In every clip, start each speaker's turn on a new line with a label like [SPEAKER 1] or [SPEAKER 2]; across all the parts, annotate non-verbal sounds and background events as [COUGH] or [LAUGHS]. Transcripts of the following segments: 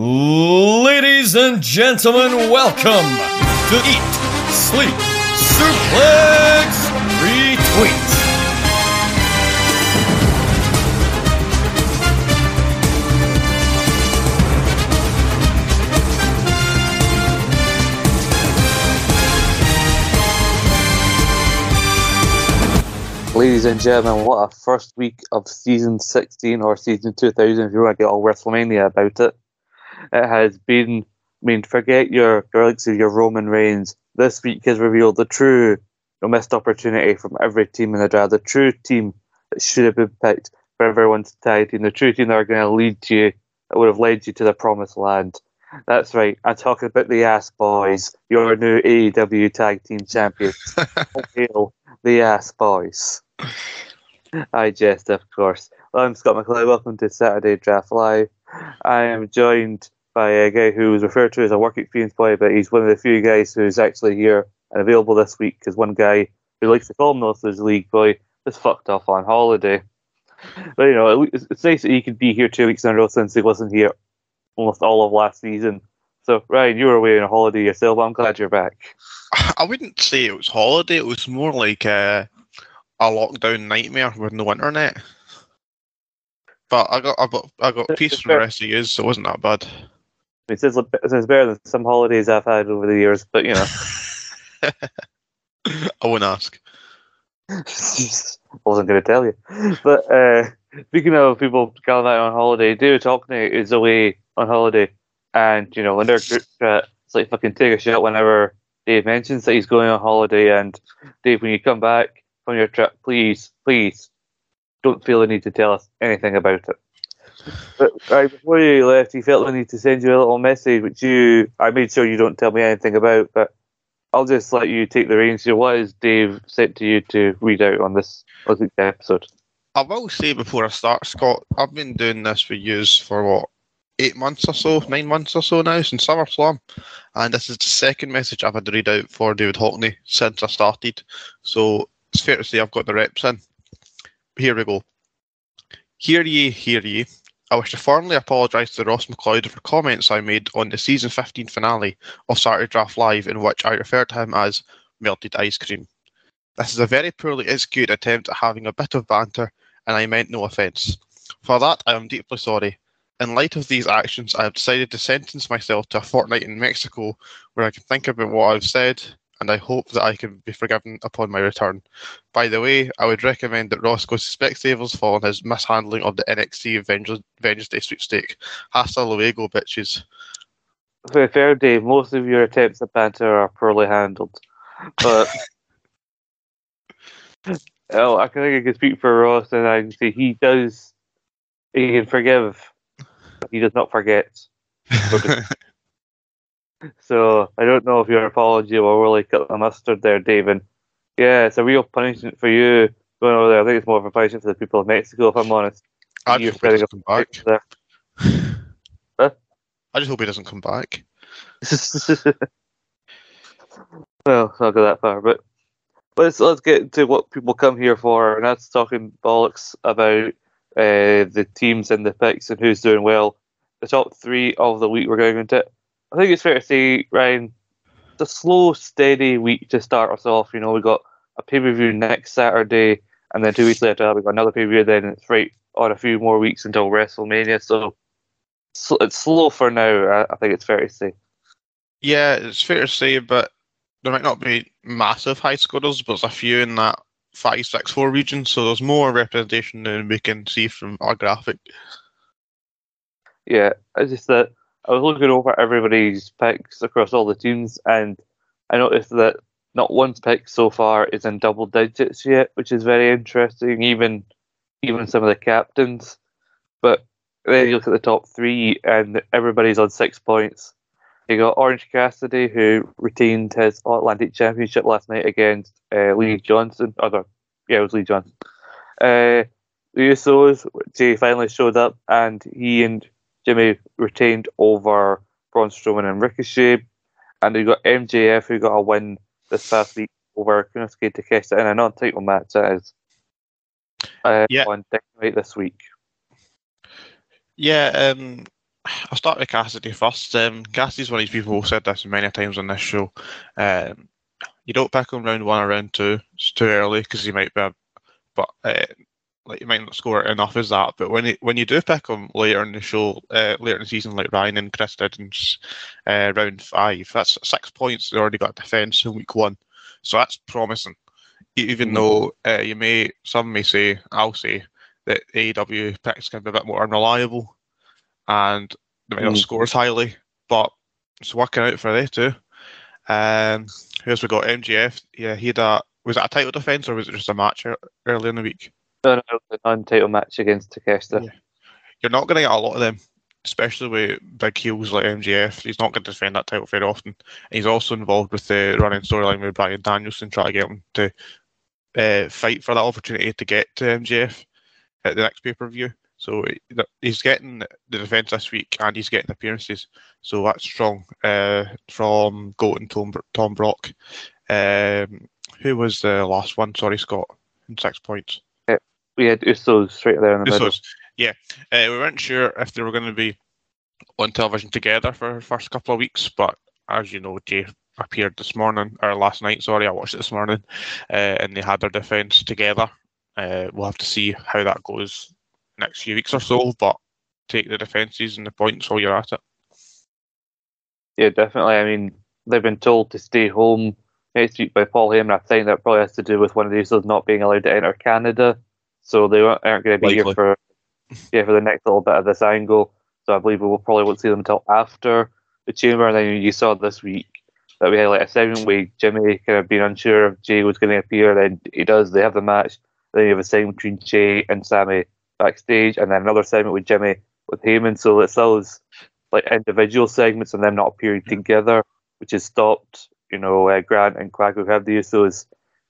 [SPEAKER 1] Ladies and gentlemen, welcome to Eat, Sleep, Suplex, Retweet.
[SPEAKER 2] Ladies and gentlemen, what a first week of season 16 or season 2000 if you want to get all WrestleMania about it. It has been, I mean, forget your, your likes of your Roman Reigns. This week has revealed the true no missed opportunity from every team in the draft, the true team that should have been picked for everyone's tag team, the true team that are going to lead you, that would have led you to the promised land. That's right. I'm talking about the Ass Boys, your new AEW Tag Team Champions. [LAUGHS] Hail the Ass Boys. I jest, of course. I'm Scott McLeod. Welcome to Saturday Draft Live. I am joined by a guy who was referred to as a work experience boy, but he's one of the few guys who's actually here and available this week because one guy who likes to call himself his league boy just fucked off on holiday. But you know, it's, it's nice that he could be here two weeks in a row since he wasn't here almost all of last season. So Ryan, you were away on a holiday yourself. But I'm glad you're back.
[SPEAKER 3] I wouldn't say it was holiday. It was more like a, a lockdown nightmare with no internet. But I got I got I got peace from the rest of you, so it wasn't that bad.
[SPEAKER 2] It says it's better than some holidays I've had over the years, but you know. [LAUGHS]
[SPEAKER 3] I won't ask.
[SPEAKER 2] I [LAUGHS] wasn't going to tell you. But uh, speaking of people going out on holiday, David Hockney is away on holiday, and you know when they're group chat, it's like fucking take a shot whenever Dave mentions that he's going on holiday. And Dave, when you come back from your trip, please, please don't feel the need to tell us anything about it. Right before you left, he felt the need to send you a little message, which you I made sure you don't tell me anything about, but I'll just let you take the reins here. What has Dave sent to you to read out on this episode?
[SPEAKER 3] I will say before I start, Scott, I've been doing this for years for what eight months or so, nine months or so now since SummerSlam, and this is the second message I've had to read out for David Hockney since I started. So it's fair to say I've got the reps in. Here we go. Hear ye, hear ye. I wish to formally apologise to Ross McLeod for comments I made on the season 15 finale of Saturday Draft Live, in which I referred to him as melted ice cream. This is a very poorly executed attempt at having a bit of banter, and I meant no offence. For that, I am deeply sorry. In light of these actions, I have decided to sentence myself to a fortnight in Mexico where I can think about what I've said and I hope that I can be forgiven upon my return. By the way, I would recommend that Ross goes to Specsavers following his mishandling of the NXT Vengeance, Vengeance Day sweepstake. Hasta luego, bitches.
[SPEAKER 2] For fair, Dave, most of your attempts at banter are poorly handled. But [LAUGHS] oh, I think I can speak for Ross, and I can say he does. He can forgive. He does not forget. [LAUGHS] So I don't know if your apology will really cut the mustard there, David. Yeah, it's a real punishment for you going over there. I think it's more of a punishment for the people of Mexico, if I'm honest.
[SPEAKER 3] I just hope he doesn't come back. There. huh? I just hope he doesn't come back. [LAUGHS]
[SPEAKER 2] well, I'll go that far, but let's let's get to what people come here for, and that's talking bollocks about uh, the teams and the picks and who's doing well. The top three of the week we're going into. I think it's fair to say, Ryan, it's a slow, steady week to start us off. You know, we got a pay per view next Saturday, and then two weeks later we got another pay per view. Then it's right on a few more weeks until WrestleMania. So it's slow for now. I think it's fair to say.
[SPEAKER 3] Yeah, it's fair to say, but there might not be massive high scorers, but there's a few in that five, six, four region, so there's more representation than we can see from our graphic.
[SPEAKER 2] Yeah, it's just that I was looking over everybody's picks across all the teams, and I noticed that not one's pick so far is in double digits yet, which is very interesting. Even even some of the captains, but then you look at the top three, and everybody's on six points. You got Orange Cassidy, who retained his Atlantic Championship last night against uh, Lee Johnson. Other, yeah, it was Lee Johnson. Uh, the Usos, Jay finally showed up, and he and Jimmy retained over Braun Strowman and Ricochet. And you got MJF, who got a win this past week over Konosuke Takeshita in a non-title match. That is uh, yeah. on Dynamite this week.
[SPEAKER 3] Yeah, um, I'll start with Cassidy first. Um, Cassidy's one of these people who said this many times on this show. Um, you don't pick him round one or round two. It's too early because he might be, a, but uh, like you might not score enough as that. But when it, when you do pick him later in the show, uh, later in the season, like Ryan and Chris did in uh, round five, that's six points. They already got defence in week one, so that's promising. Even mm-hmm. though uh, you may, some may say, I'll say that AEW picks can be a bit more unreliable and they might not mm. score as highly, but it's working out for they too. Um, who else we got? MJF. Yeah, he had a was that a title defense or was it just a match earlier in the week?
[SPEAKER 2] A non-title match against Takeshita. Yeah.
[SPEAKER 3] You're not going to get a lot of them, especially with big heels like MJF. He's not going to defend that title very often. And he's also involved with the running storyline with Bryan Danielson, trying to get him to uh, fight for that opportunity to get to MJF at the next pay per view. So he's getting the defence this week and he's getting appearances. So that's strong uh, from Goat Tom, Tom Brock. Um, who was the last one? Sorry, Scott, in six points.
[SPEAKER 2] Yeah, we had Usos straight there in the Usos. middle.
[SPEAKER 3] Yeah, uh, we weren't sure if they were going to be on television together for the first couple of weeks, but as you know, Jay appeared this morning or last night. Sorry, I watched it this morning, uh, and they had their defence together. Uh, we'll have to see how that goes next few weeks or so, but take the defences and the points while you're at it.
[SPEAKER 2] Yeah, definitely. I mean, they've been told to stay home next week by Paul Heyman. I think that probably has to do with one of these not being allowed to enter Canada, so they aren't going to be Likely. here for yeah for the next little bit of this angle. So I believe we will probably won't see them until after the chamber. And then you saw this week that we had like a segment where Jimmy kind of being unsure if Jay was going to appear. Then he does. They have the match. Then you have a segment between Jay and Sami backstage, and then another segment with Jimmy with Heyman. So it's those like individual segments and them not appearing together, which has stopped you know uh, Grant and Quack who have the Usos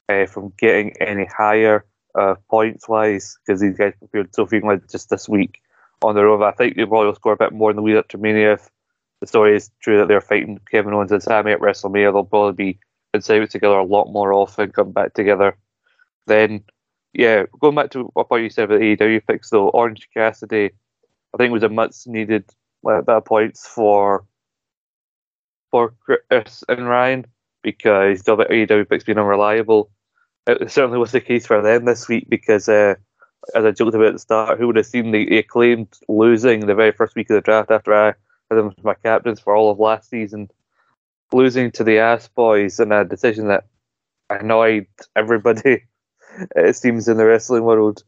[SPEAKER 2] uh, from getting any higher uh, points wise because these guys appeared so frequently just this week on their own. I think they probably will score a bit more in the lead up to Mania if the story is true that they're fighting Kevin Owens and Sami at WrestleMania. They'll probably be in segments together a lot more often, come back together. Then yeah, going back to what you said about the AEW picks, though, Orange Cassidy, I think was a much needed like, bit of points for for Chris and Ryan because the AEW picks being unreliable. It certainly was the case for them this week because, uh, as I joked about at the start, who would have seen the, the acclaimed losing the very first week of the draft after I had them as my captains for all of last season, losing to the Ass Boys in a decision that annoyed everybody [LAUGHS] it seems in the wrestling world.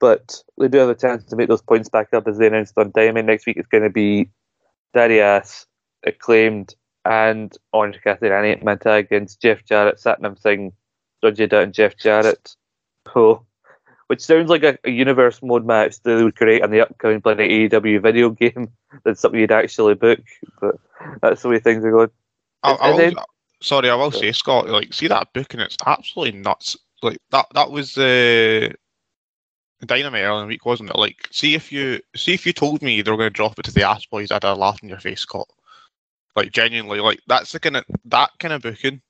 [SPEAKER 2] But they do have a chance to make those points back up as they announced on Dynamite. Next week it's going to be Daddy Ass, acclaimed, and Orange Cassidy and eight man tag against Jeff Jarrett, Satnam Singh, Dutt, and Jeff Jarrett. Oh, which sounds like a, a, universe mode match that they would create in the upcoming Planet AEW video game. [LAUGHS] That's something you'd actually book, but that's the way things are going.
[SPEAKER 3] I, I will, sorry, I will say, Scott, like, see that book and it's absolutely nuts like that that was the uh, dynamite early in the week, wasn't it? Like, see if you see if you told me they were going to drop it to the ass boys, I'd have laughed in your face, Scott. Like genuinely, like that's the kind of that kind of booking.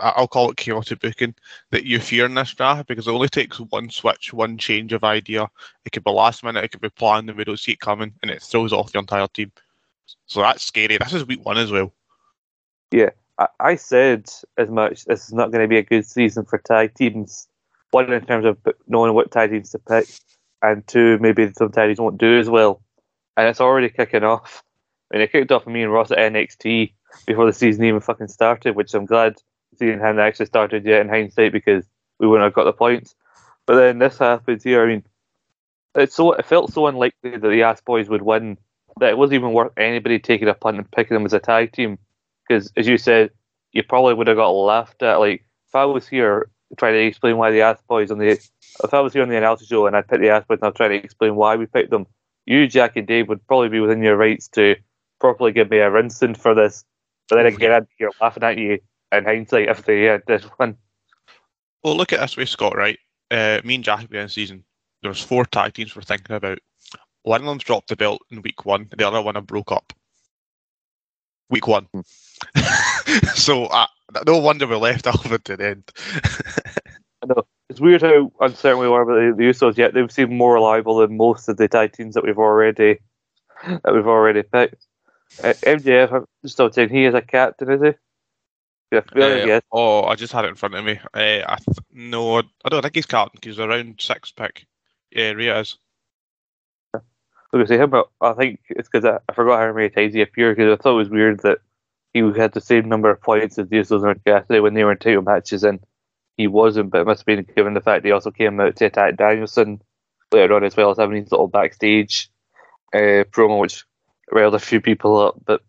[SPEAKER 3] I'll call it chaotic booking that you fear in this draft because it only takes one switch, one change of idea. It could be last minute, it could be planned, and we don't see it coming, and it throws off the entire team. So that's scary. This is week one as well.
[SPEAKER 2] Yeah, I, said as much. This is not going to be a good season for tag teams. One in terms of knowing what tag teams to pick, and two maybe some tag teams won't do as well. and it's already kicking off. I mean, it kicked off with me and Ross at NXT before the season even fucking started, which I'm glad season hadn't actually started yet in hindsight because we wouldn't have got the points. But then this happens here. I mean, it's so it felt so unlikely that the Ass Boys would win that it wasn't even worth anybody taking a punt and picking them as a tag team. Because as you said, you probably would have got laughed at. Like if I was here trying to explain why the Ass Boys on the if I was here on the analysis show and I picked the Ass Boys and I was trying to explain why we picked them, you, Jack, and Dave would probably be within your rights to properly give me a rinsing for this. But then again, here laughing at you in hindsight if they uh, did win.
[SPEAKER 3] Well, look at this way, Scott. Right, uh, me and Jack began the season. There was four tag teams we're thinking about. One of them's dropped the belt in week one. The other one have broke up. Week one. [LAUGHS] so uh, no wonder we left [LAUGHS] Alvin to the end.
[SPEAKER 2] I know. It's weird how uncertain we were about the, the Usos. Yet they've seemed more reliable than most of the tag teams that we've already that we've already picked. Uh, MJF, I'm still saying he is a captain, is he? Yeah,
[SPEAKER 3] Uh,
[SPEAKER 2] yes.
[SPEAKER 3] Oh, I just had it in front of me. Uh, I th- no, I don't think he's captain because he's around six pick. Yeah, Rhea is.
[SPEAKER 2] Look, see him. but I think it's because I, I forgot how many times he appeared. Because I thought it was weird that he had the same number of points as Usos and Cassidy when they were in title matches, and he wasn't. But it must have been given the fact he also came out to attack Danielson later on, as well as having his little backstage uh, promo, which riled a few people up. But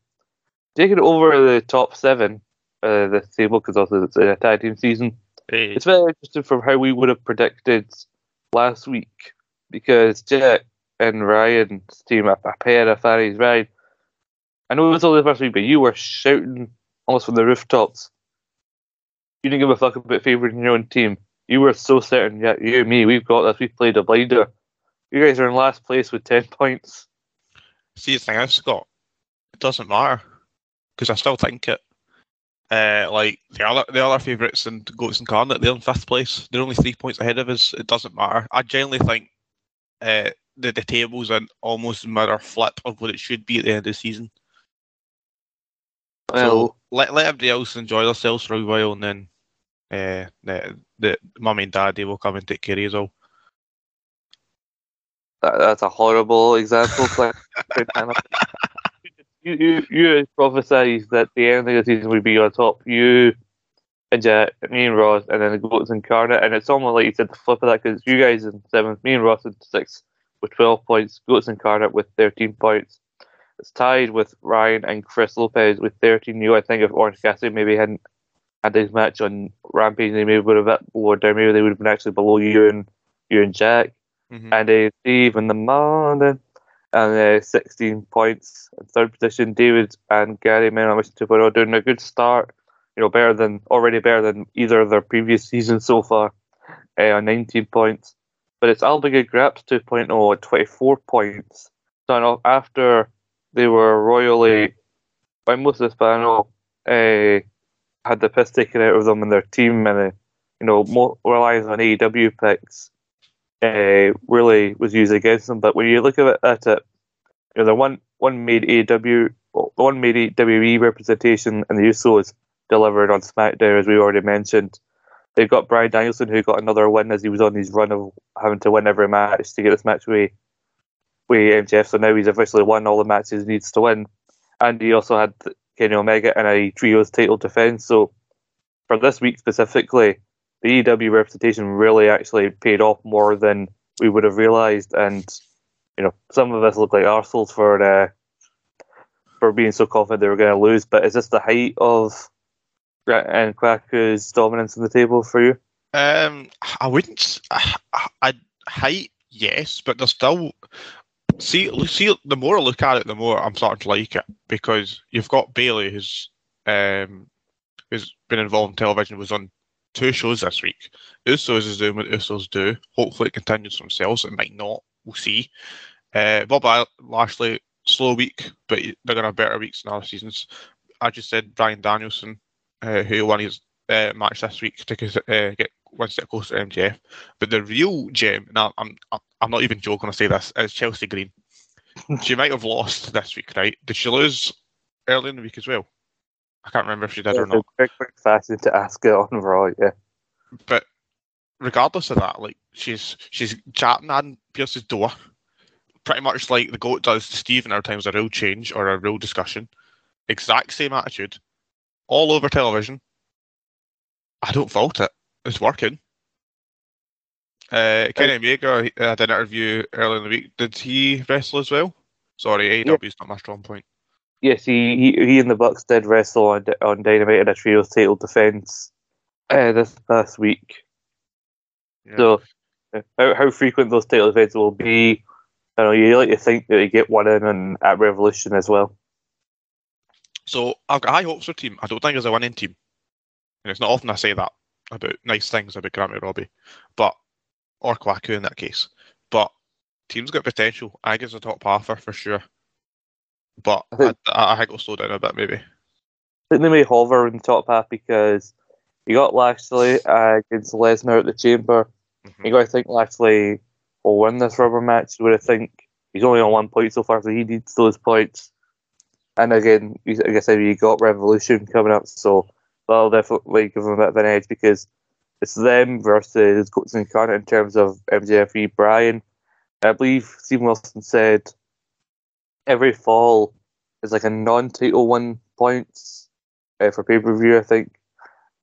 [SPEAKER 2] taking over the top seven, uh, the table because also it's a tag team season.
[SPEAKER 3] Hey,
[SPEAKER 2] It's very interesting from how we would have predicted last week because Jack and Ryan's team, a, a pair of Faries, Ryan. I know it was only the first week, but you were shouting almost from the rooftops. You didn't give a fuck about favouring your own team. You were so certain, yeah, you and me, we've got this, we've played a blinder. You guys are in last place with 10 points.
[SPEAKER 3] see the thing is, Scott, it doesn't matter because I still think it. Uh, like the other the other favourites and Goats and Incarnate, they're in fifth place. They're only three points ahead of us. It doesn't matter. I genuinely think uh, the the table's an almost mirror flip of what it should be at the end of the season.
[SPEAKER 2] Well,
[SPEAKER 3] so let let everybody else enjoy themselves for a while, and then uh, the the mummy and daddy will come and take care of us all.
[SPEAKER 2] that, that's a horrible example. [LAUGHS] you, you, you prophesized that the end of the season would be on top. You and Jack, me and Ross, and then the Goats Incarnate. And it's almost like you said the flip of that because you guys in seventh, me and Ross in sixth with 12 points, Goats Incarnate with 13 points. It's tied with Ryan and Chris Lopez with 13. You, I think, if Orange Cassidy maybe hadn't had this match on Rampage, they maybe would have been lower down. Maybe they would have been actually below you and you and Jack
[SPEAKER 3] Mhm.
[SPEAKER 2] and uh, Steve in the morning, and uh, 16 points in third position. David and Gary Men on Mission 2.0 doing a good start. You know, better than already better than either of their previous seasons so far, uh, on 19 points. But it's Albiga Graps 2.0 at 24 points. I know after they were royally, by most of this panel, uh, had the piss taken out of them and their team, and uh, you know, more relies on AEW picks uh, really was used against them. But when you look at it, at it you know, the one one made AEW, the one made AWE representation, and the Usos delivered on SmackDown, as we already mentioned. They've got Bryan Danielson, who got another win as he was on his run of having to win every match to get this match with, with MJF. So now he's officially won all the matches he needs to win. And he also had Kenny Omega in a trios title defense. So for this week specifically, the EW representation really actually paid off more than we would have realised. And, you know, some of us look like arseholes for uh, for being so confident they were going to lose. But is this the height of and Kwaku's dominance on the table for you?
[SPEAKER 3] Um, I wouldn't. I, I height, yes, but there's still. See, see, the more I look at it, the more I'm starting to like it because you've got Bayley, who's um, who's been involved in television, was on two shows this week. Usos is doing what Usos do. Hopefully, it continues for themselves. It might not. We'll see. Uh, Bob Lashley, slow week, but they're going to have better weeks in other seasons. I just said Bryan Danielson, uh, who won his uh, match this week to get, uh, get one step closer to MJF. But the real gem, and I'm, I'm, I'm not even joking when I say this, is Chelsea Green. [LAUGHS] she might have lost this week, right? Did she lose early in the week as well? I can't remember if she did or not.
[SPEAKER 2] Quick, quick fashion to ask it on Raw, yeah.
[SPEAKER 3] But regardless of that, like she's she's chatting on Pearce's door, pretty much like the goat does to Stephen every time's a real change or a real discussion. Exact same attitude, all over television. I don't fault it. It's working. Uh, Kenny Omega had an interview earlier in the week. Did he wrestle as well? Sorry, AEW is not my strong point.
[SPEAKER 2] Yes, he, he, he and the Bucks did wrestle on, on Dynamite in a trios title defense uh, this past week.
[SPEAKER 3] Yeah.
[SPEAKER 2] So, uh, how, how frequent those title events will be, I know you like to think that you get one in and at Revolution as well.
[SPEAKER 3] So I've got high hopes for team. I don't think it's a winning team. And it's not often I say that about nice things about Grammy Robbie, but or Kwaku in that case. But team's got potential. I think it's a top halfer for sure. But
[SPEAKER 2] I think-
[SPEAKER 3] I, I think it'll slow down a bit maybe.
[SPEAKER 2] I think they may hover in the top half because you got Lashley uh, against Lesnar at the Chamber.
[SPEAKER 3] Mhm.
[SPEAKER 2] You got to think Lashley will win this rubber match. You would have think he's only on one point so far, so he needs those points. And again, like I said, you got Revolution coming up, so that'll definitely give him a bit of an edge because it's them versus Goats Incarnate in terms of MJF v Bryan. I believe Stephen Wilson said every fall is like a non-title one points uh, for pay per view, I think.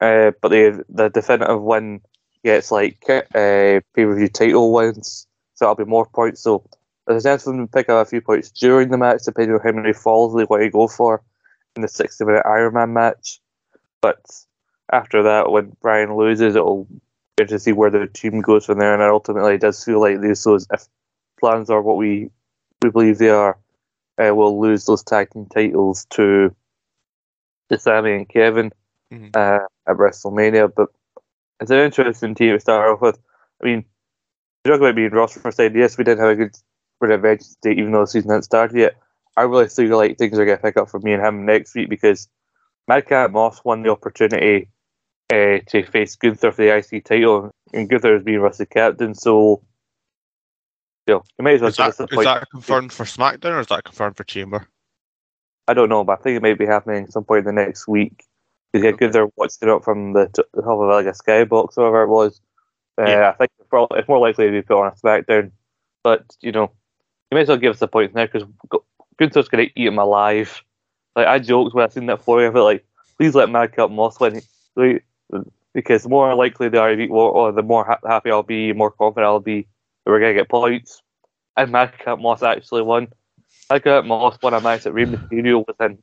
[SPEAKER 2] Uh, but the the definitive win gets like uh, pay per view title wins, so it'll be more points. So there's a chance for them to pick up a few points during the match, depending on how many falls they want to go for in the 60 minute Ironman match. But after that, when Bryan loses, it'll be to see where the team goes from there. And it ultimately does feel like these those if plans are what we we believe they are, uh, will lose those tag team titles to to Sami and Kevin
[SPEAKER 3] Mhm.
[SPEAKER 2] uh, at WrestleMania. But it's an interesting team to start off with. I mean, you talk about being roster side. Yes, we did have a good Vengeance Day, even though the season hadn't started yet. I really feel like things are going to pick up for me and him next week because Madcap Moss won the opportunity uh, to face Gunther for the IC title, and Gunther has been Rusty captain, so you know, you might as well
[SPEAKER 3] Is that, is that confirmed for SmackDown or is that confirmed for Chamber?
[SPEAKER 2] I don't know, but I think it may be happening at some point in the next week. Because yeah, Gunther watching it up from the top of like a skybox or whatever it was. Uh,
[SPEAKER 3] Yeah.
[SPEAKER 2] I think it's, probably, it's more likely to be put on a SmackDown. But, you know, you may as well give us the points now because Gunther's going to eat him alive. Like, I joked when I seen that for you, I felt like, please let Madcap Moss win. Like, Because the more likely they are to beat, or, or the more ha- happy I'll be, more confident I'll be we're going to get points. And Madcap Moss actually won. Madcap Moss won a match at Rey Mysterio within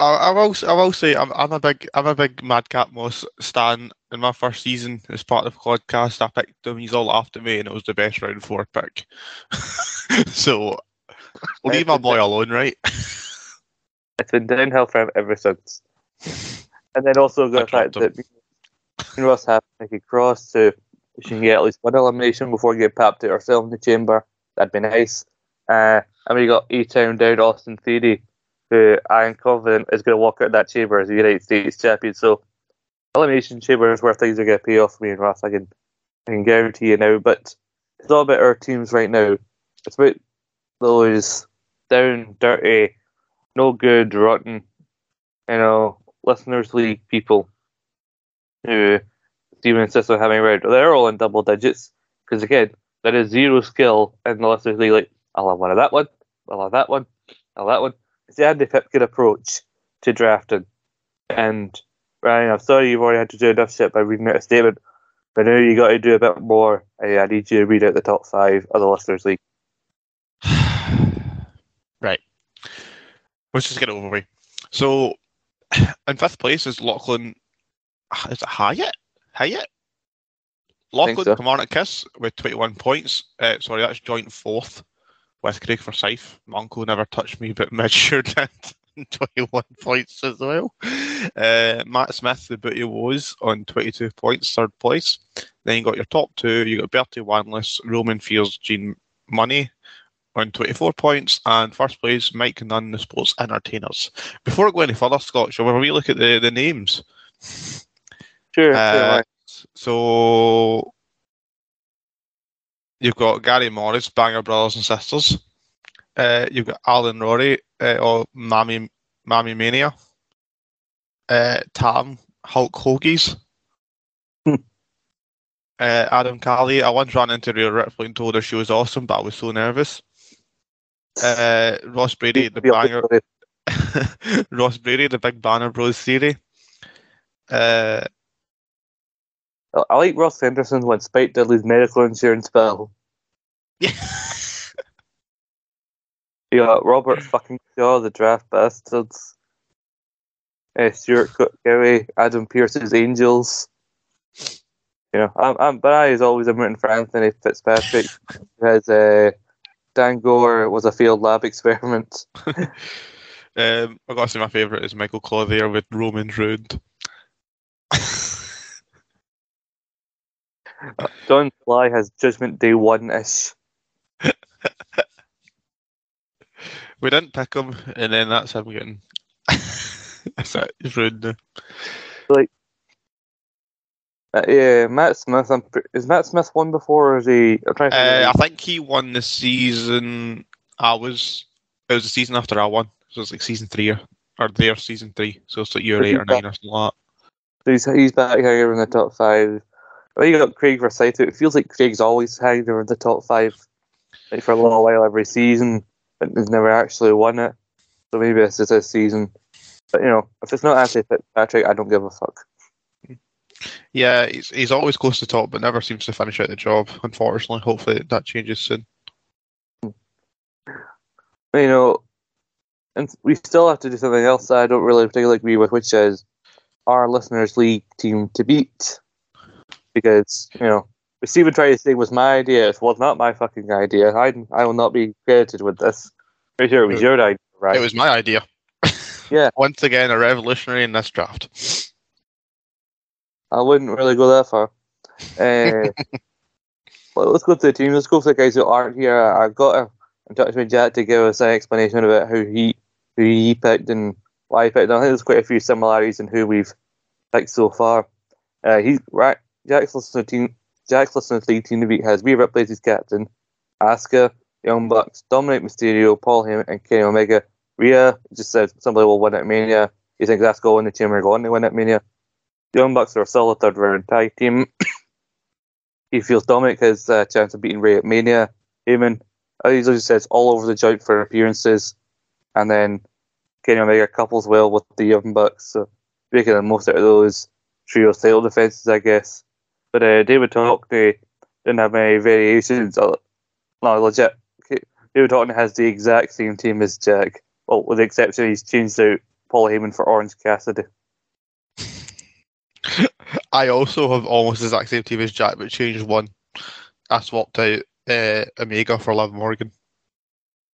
[SPEAKER 3] I, I will. I will say I'm, I'm a big. I'm a big Madcap Moss stan. In my first season, as part of the podcast, I picked him. He's all after me, and it was the best round four pick. [LAUGHS] so leave my boy alone, right? [LAUGHS]
[SPEAKER 2] It's been downhill for him ever since. And then also the fact
[SPEAKER 3] dropped
[SPEAKER 2] that you know us have Nikki Cross to she can get at least one elimination before we get papped at ourselves in the chamber. That'd be nice. Uh, and we got A Town down Austin Theory, who I am confident is going to walk out of that chamber as the United States champion. So elimination chamber is where things are going to pay off for me and Ross. I can I can guarantee you now. But it's all about our teams right now. It's about those down, dirty, no good, rotten, you know, listeners league people who Steven insists on having around. They're all in double digits because again, there is zero skill in the league. Like, I'll have one of that one, I'll have that one, I'll have that one. It's the Andy Pipkin approach to drafting. And Ryan, I'm sorry you've already had to do enough shit by reading out a statement, but now you got to do a bit more. I, I need you to read out the top five of the listeners league. [SIGHS]
[SPEAKER 3] right. Let's just get it over with. So, [SIGHS] in fifth place is Lachlan. Is it Hyatt? Hyatt? Lachlan
[SPEAKER 2] so.
[SPEAKER 3] Kilmarnock Kiss with 21 points. Uh, sorry, that's joint fourth with Craig Forsyth. My uncle never touched me, but [LAUGHS] measured did. [LAUGHS] 21 points as well. Uh, Matt Smith, the booty was on 22 points, third place. Then you got your top two. You got Bertie Wanless, Roman Fears, Gene Money on 24 points, and first place Mike Nunn, the Sports Entertainers. Before I go any further, Scott, shall we have a wee look at the, the names?
[SPEAKER 2] Sure,
[SPEAKER 3] Uh,
[SPEAKER 2] sure.
[SPEAKER 3] So you've got Gary Morris, Banger Brothers and Sisters. Uh, you've got Alan Rory, uh, or Mammy Mammy Mania. Uh, Tam Hulk Hoagies.
[SPEAKER 2] Hmm.
[SPEAKER 3] Uh, Adam Callie. I once ran into Rhea Ripley and told her she was awesome, but I was so nervous. Uh, Ross Brady, the banger. [LAUGHS] Ross Brady, the big banner bros theory. Uh,
[SPEAKER 2] I like Ross Henderson when Spike Dudley's medical insurance bill. [LAUGHS]
[SPEAKER 3] yeah.
[SPEAKER 2] You got Robert fucking Shaw, the draft bastards. Uh, Stuart Gary, Adam Pearce's Angels. You know, I'm, I'm, but I is always I'm rooting for Anthony Fitzpatrick because uh, Dan Gore was a failed lab experiment. [LAUGHS]
[SPEAKER 3] um, I got to say my favourite is Michael Clothier with Roman ruined. [LAUGHS] [LAUGHS]
[SPEAKER 2] John Fly has Judgment Day one ish. [LAUGHS]
[SPEAKER 3] we didn't pick him, and then that's him getting. [LAUGHS] that's it. He's ruined now.
[SPEAKER 2] Like, uh, yeah, Matt Smith. I'm, is Matt Smith one before, or is he? I'm trying to
[SPEAKER 3] Uh, I
[SPEAKER 2] think.
[SPEAKER 3] he won the season. I was. It was the season after I won. So it's like season three or, or their season three. So it's like year eight or nine or something like
[SPEAKER 2] he's he's back here in the top five. Well, you got Craig Forsyth. It feels like Craig's always hanging over the top five, like for a little while every season, but he's never actually won it. So maybe this is his season. But you know, if it's not Anthony Fitzpatrick, I don't give a fuck.
[SPEAKER 3] Yeah, he's he's always close to top, but never seems to finish out the job. Unfortunately, hopefully that changes soon.
[SPEAKER 2] you know, and we still have to do something else that I don't really particularly agree with, which is our listeners' league team to beat. Because you know, Stephen tried to say was my idea. It was not my fucking idea. I I will not be credited with this. Pretty sure it was your idea, right?
[SPEAKER 3] It was my idea. [LAUGHS]
[SPEAKER 2] Yeah.
[SPEAKER 3] Once again, a revolutionary in this draft.
[SPEAKER 2] I wouldn't really go that far. Uh, [LAUGHS] well, let's go to the team. Let's go for the guys who aren't here. I've got a, in touch with Jack to give us an explanation about how he who he picked and why he picked. I think there's quite a few similarities in who we've picked so far. Uh, he's right. To team. Jack's listening to the team beat has Rhea Ripley as his captain, Asuka, Young Bucks, Dominic Mysterio, Paul Heyman, and Kenny Omega. Rhea just said somebody will win at Mania. Thinks Asuka will win the chamber going to win at Mania. The Young Bucks are a solid third round tag team. [COUGHS] he feels Dominic has a chance of beating Rey at Mania. Heyman, uh, he says all over the joint for appearances. And then Kenny Omega couples well with the Young Bucks. So making the most out of those trio title defenses, I guess. But uh, David Hockney didn't have any variations. Uh, no, legit. David Hockney has the exact same team as Jack. Well, with the exception he's changed out Paul Heyman for Orange Cassidy. [LAUGHS]
[SPEAKER 3] I also have almost the exact same team as Jack, but changed one. I swapped out uh, Omega for Liv Morgan.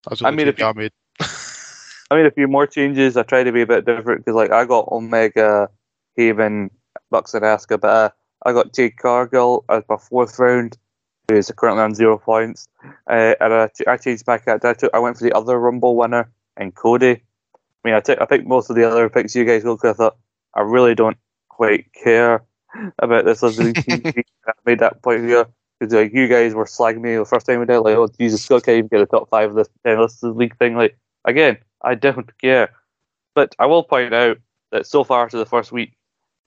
[SPEAKER 3] That's the
[SPEAKER 2] I made a
[SPEAKER 3] I made. [LAUGHS] [LAUGHS]
[SPEAKER 2] I made a few more changes. I tried to be a bit different because, like, I got Omega, Haven, Bucks, and Asuka, but uh, I got Jade Cargill as my fourth round, who is currently on zero points. Uh, and I, I changed my cat. I, took, I went for the other Rumble winner and Cody. I mean, I, took, I picked most of the other picks you guys got because I thought I really don't quite care about this. [LAUGHS] I made that point here because like you guys were slagging me the first time we did, like, oh Jesus, Scott can't even get a top five of this ten listed league thing. Like again, I don't care, but I will point out that so far to the first week,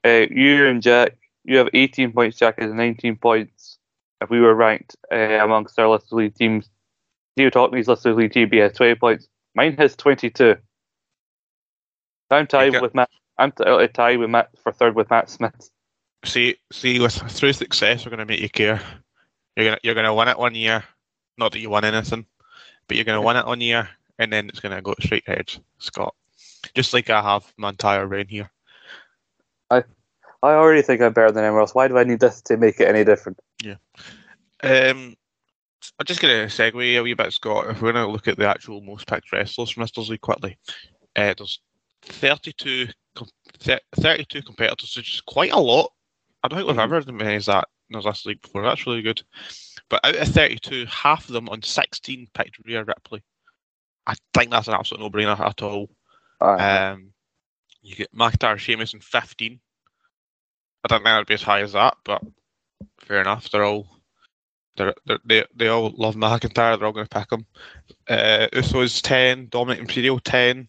[SPEAKER 2] uh, you and Jack, you have 18 points. Jack has 19 points. If we were ranked uh, amongst our listed league teams, David Hockney's listed league team has 20 points. Mine has 22. I'm tied
[SPEAKER 3] Okay.
[SPEAKER 2] with Matt. I'm t- uh, tied with Matt for third with Matt Smith.
[SPEAKER 3] See, see, with through success, we're going to make you care. You're gonna, you're gonna win it one year. Not that you won anything, but you're gonna win it one year, and then it's gonna go straight ahead, Scott. Just like I have my entire reign here.
[SPEAKER 2] I already think I'm better than anyone else. Why do I need this to make it any different? Yeah.
[SPEAKER 3] Um, I'm just going to segue a wee bit, Scott. If we're going to look at the actual most picked wrestlers from Masters League quickly, uh, there's 32, com- thir- 32 competitors, which is quite a lot. I don't think we've ever had as many as that in the last league before. That's really good. But out of 32, half of them on 16 picked Rhea Ripley. I think that's an absolute no-brainer at all.
[SPEAKER 2] Uh,
[SPEAKER 3] Um, you get McIntyre, Sheamus, and 15. I don't think would be as high as that, but fair enough. They're all they're, they're, they they all love McIntyre. They're all going to pick him. Uh, Usos 10, Dominic Imperial 10,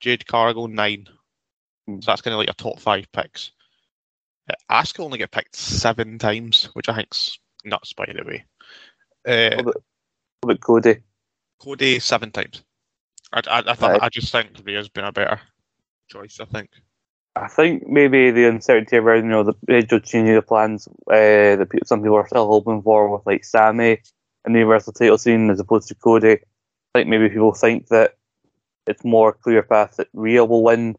[SPEAKER 3] Jade Cargill 9.
[SPEAKER 2] Hmm.
[SPEAKER 3] So that's kind of like your top five picks. Uh, Asuka only get picked seven times, which I think's nuts, by the way. Uh,
[SPEAKER 2] What about, Cody?
[SPEAKER 3] Cody seven times. I, I, I. I just think Rhea's been a better choice. I think.
[SPEAKER 2] I think maybe the uncertainty around you know the changing the plans uh, that some people are still hoping for with like Sami and the Universal title scene as opposed to Cody. I think maybe people think that it's more clear path that Rhea will win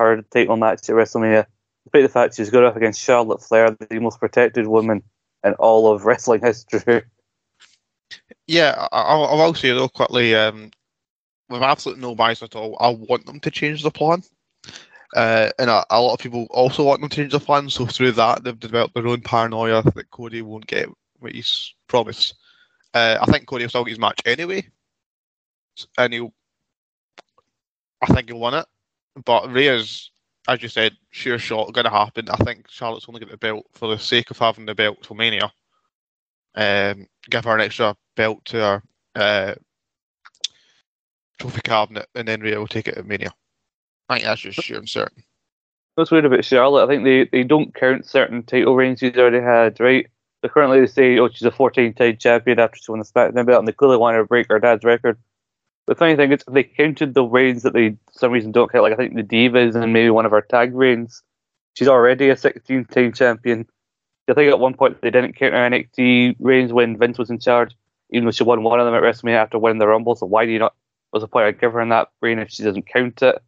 [SPEAKER 2] her title match at WrestleMania. Despite the fact she's going up against Charlotte Flair, the most protected woman in all of wrestling history.
[SPEAKER 3] Yeah, I, I I will say though quickly, um, with absolutely no bias at all, I want them to change the plan. Uh, and a, a lot of people also want them to change the plan, so through that they've developed their own paranoia that Cody won't get what he's promised. Uh, I think Cody will still get his match anyway, and he'll. I think he'll win it, but Rhea's, as you said, sure shot going to happen. I think Charlotte's only get the belt for the sake of having the belt till Mania. Um, give her an extra belt to her uh, trophy cabinet, and then Rhea will take it at Mania. I think that's just sure and certain.
[SPEAKER 2] What's weird about Charlotte, I think they, they don't count certain title reigns she's already had, right? So currently they say, oh, she's a 14 time champion after she won the SmackDown belt, and they clearly want to break her dad's record. The funny thing is, they counted the reigns that they, for some reason, don't count, like I think the Divas and maybe one of her tag reigns. She's already a 16 time champion. I think at one point they didn't count her NXT reigns when Vince was in charge, even though she won one of them at WrestleMania after winning the Rumble. So why do you not? What's the point of giving her that reign if she doesn't count it?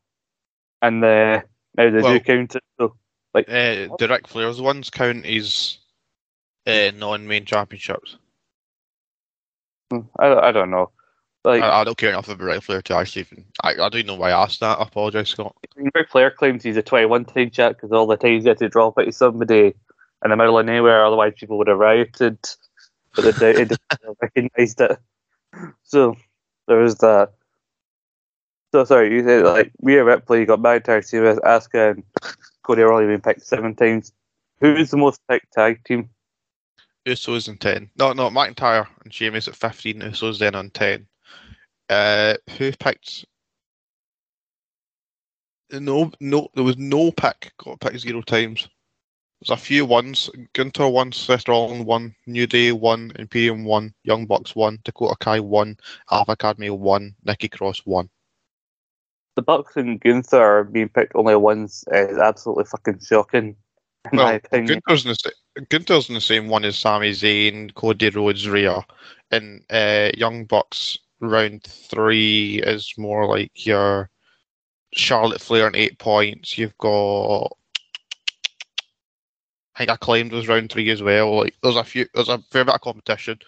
[SPEAKER 2] And uh, now they
[SPEAKER 3] Well-
[SPEAKER 2] do count it. So
[SPEAKER 3] Uh, the Ric Flair's ones count as uh, non-main championships.
[SPEAKER 2] Hmm, I, I don't know. Like
[SPEAKER 3] I, I don't care enough about Ric Flair to actually even. I, I don't know why I asked that. I apologise, Scott.
[SPEAKER 2] Ric Flair claims he's a 21 time champ because all the times he had to drop it to somebody in the middle of nowhere, otherwise people would have rioted. But they they [LAUGHS] recognised it. So there was that. So sorry, you said like Rhea Ripley got McIntyre, Sheamus, Asuka, and Cody only been picked seven times. Who's the most picked tag team?
[SPEAKER 3] Usos in ten. No, no, McIntyre and Sheamus at fifteen. Usos then on ten. Uh, who picked? No, no, there was no pick got picked zero times. There's a few ones. Gunther one, Seth Rollins one, New Day one, Imperium one, Young Bucks one, Dakota Kai one, Alpha Academy one, Nikki Cross one.
[SPEAKER 2] The Bucks and Gunther being picked only once is absolutely fucking shocking, in my
[SPEAKER 3] Well,
[SPEAKER 2] opinion.
[SPEAKER 3] Gunther's in, the, Gunther's in the same one as Sami Zayn, Cody Rhodes, Rhea, and uh, Young Bucks round three is more like your Charlotte Flair and eight points. You've got I think I claimed was round three as well. Like there's a few, there's a fair bit of competition.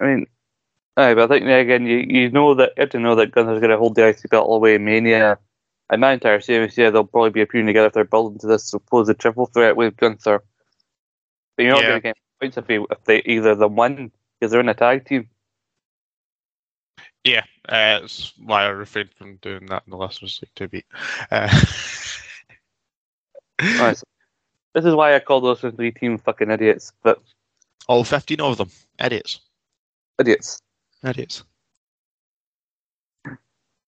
[SPEAKER 2] I mean, aye, but I think again, you, you know that you have to know that Gunther's going to hold the IC belt all the way in Mania. And McIntyre, Sheamus, yeah, they'll probably be appearing together if they're building to this supposed triple threat with Gunther. But you're not
[SPEAKER 3] Yeah.
[SPEAKER 2] going to get points if they, if they either them win because they're in a tag team.
[SPEAKER 3] Yeah, uh, that's why I refrained from doing that in the last mistake to beat. Uh, [LAUGHS]
[SPEAKER 2] Aye, so this is why I call those three team fucking idiots. But
[SPEAKER 3] all 15 of them. Idiots.
[SPEAKER 2] idiots.
[SPEAKER 3] Idiots.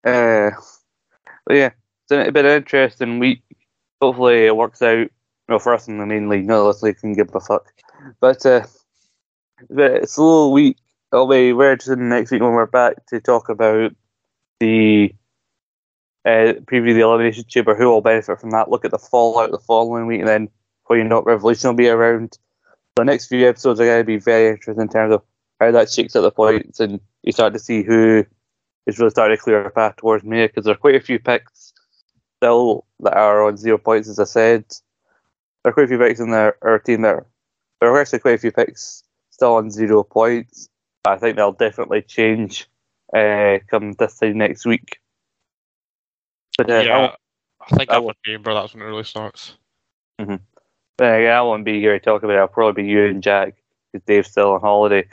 [SPEAKER 2] Uh, yeah, it's been an interesting week. Hopefully, it works out. Well, for us in the main league, of us league can give a fuck. But uh, but it's a little week. It'll be very interesting next week when we're back to talk about the uh, preview the elimination chamber. Who will benefit from that? Look at the fallout the following week, and then before you know it, Revolution will be around. The next few episodes are going to be very interesting in terms of how that shakes out the points, and you start to see who is really starting to clear a path towards me because there are quite a few picks still that are on zero points, as I said. There are quite a few picks in their our team that are, there are actually quite a few picks still on zero points. I think they'll definitely change uh, come this time next week. But uh,
[SPEAKER 3] yeah,
[SPEAKER 2] won't-
[SPEAKER 3] I think
[SPEAKER 2] I
[SPEAKER 3] after Chamber, that's when it really starts.
[SPEAKER 2] But again, I won't be here to talk about it. I'll probably be you and Jack because Dave's still on holiday.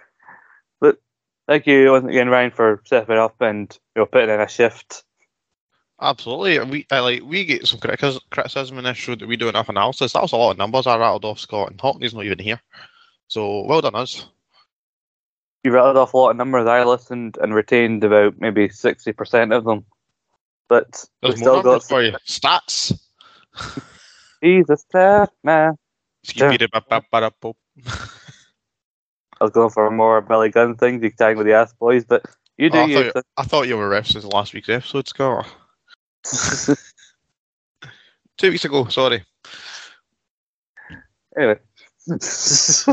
[SPEAKER 2] Thank you once again, Ryan, for stepping up and you know, putting in a shift.
[SPEAKER 3] Absolutely. We I, like we get some criticism, in this show that we do enough analysis. That was a lot of numbers I rattled off, Scott, and Hockney's not even here. So well done us.
[SPEAKER 2] You rattled off a lot of numbers. I listened and retained about maybe 60% of them. But we
[SPEAKER 3] There's
[SPEAKER 2] still
[SPEAKER 3] more numbers
[SPEAKER 2] got
[SPEAKER 3] for you. Stats.
[SPEAKER 2] He's a sad man. [LAUGHS] I was going for a more Billy Gunn thing, you tag with the ass boys, but you oh, do
[SPEAKER 3] Oh, I,
[SPEAKER 2] you.
[SPEAKER 3] thought, I thought you were referencing last week's episode, Scott. [LAUGHS] Two weeks ago, sorry.
[SPEAKER 2] anyway. [LAUGHS]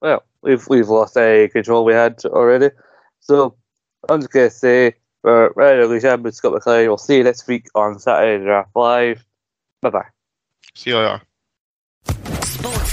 [SPEAKER 2] well, we've we've lost a control we had already. So I'm just gonna say for Radio Champion Scott McLean, we'll see you next week on Saturday Draft Live. Bye bye.
[SPEAKER 3] See you later.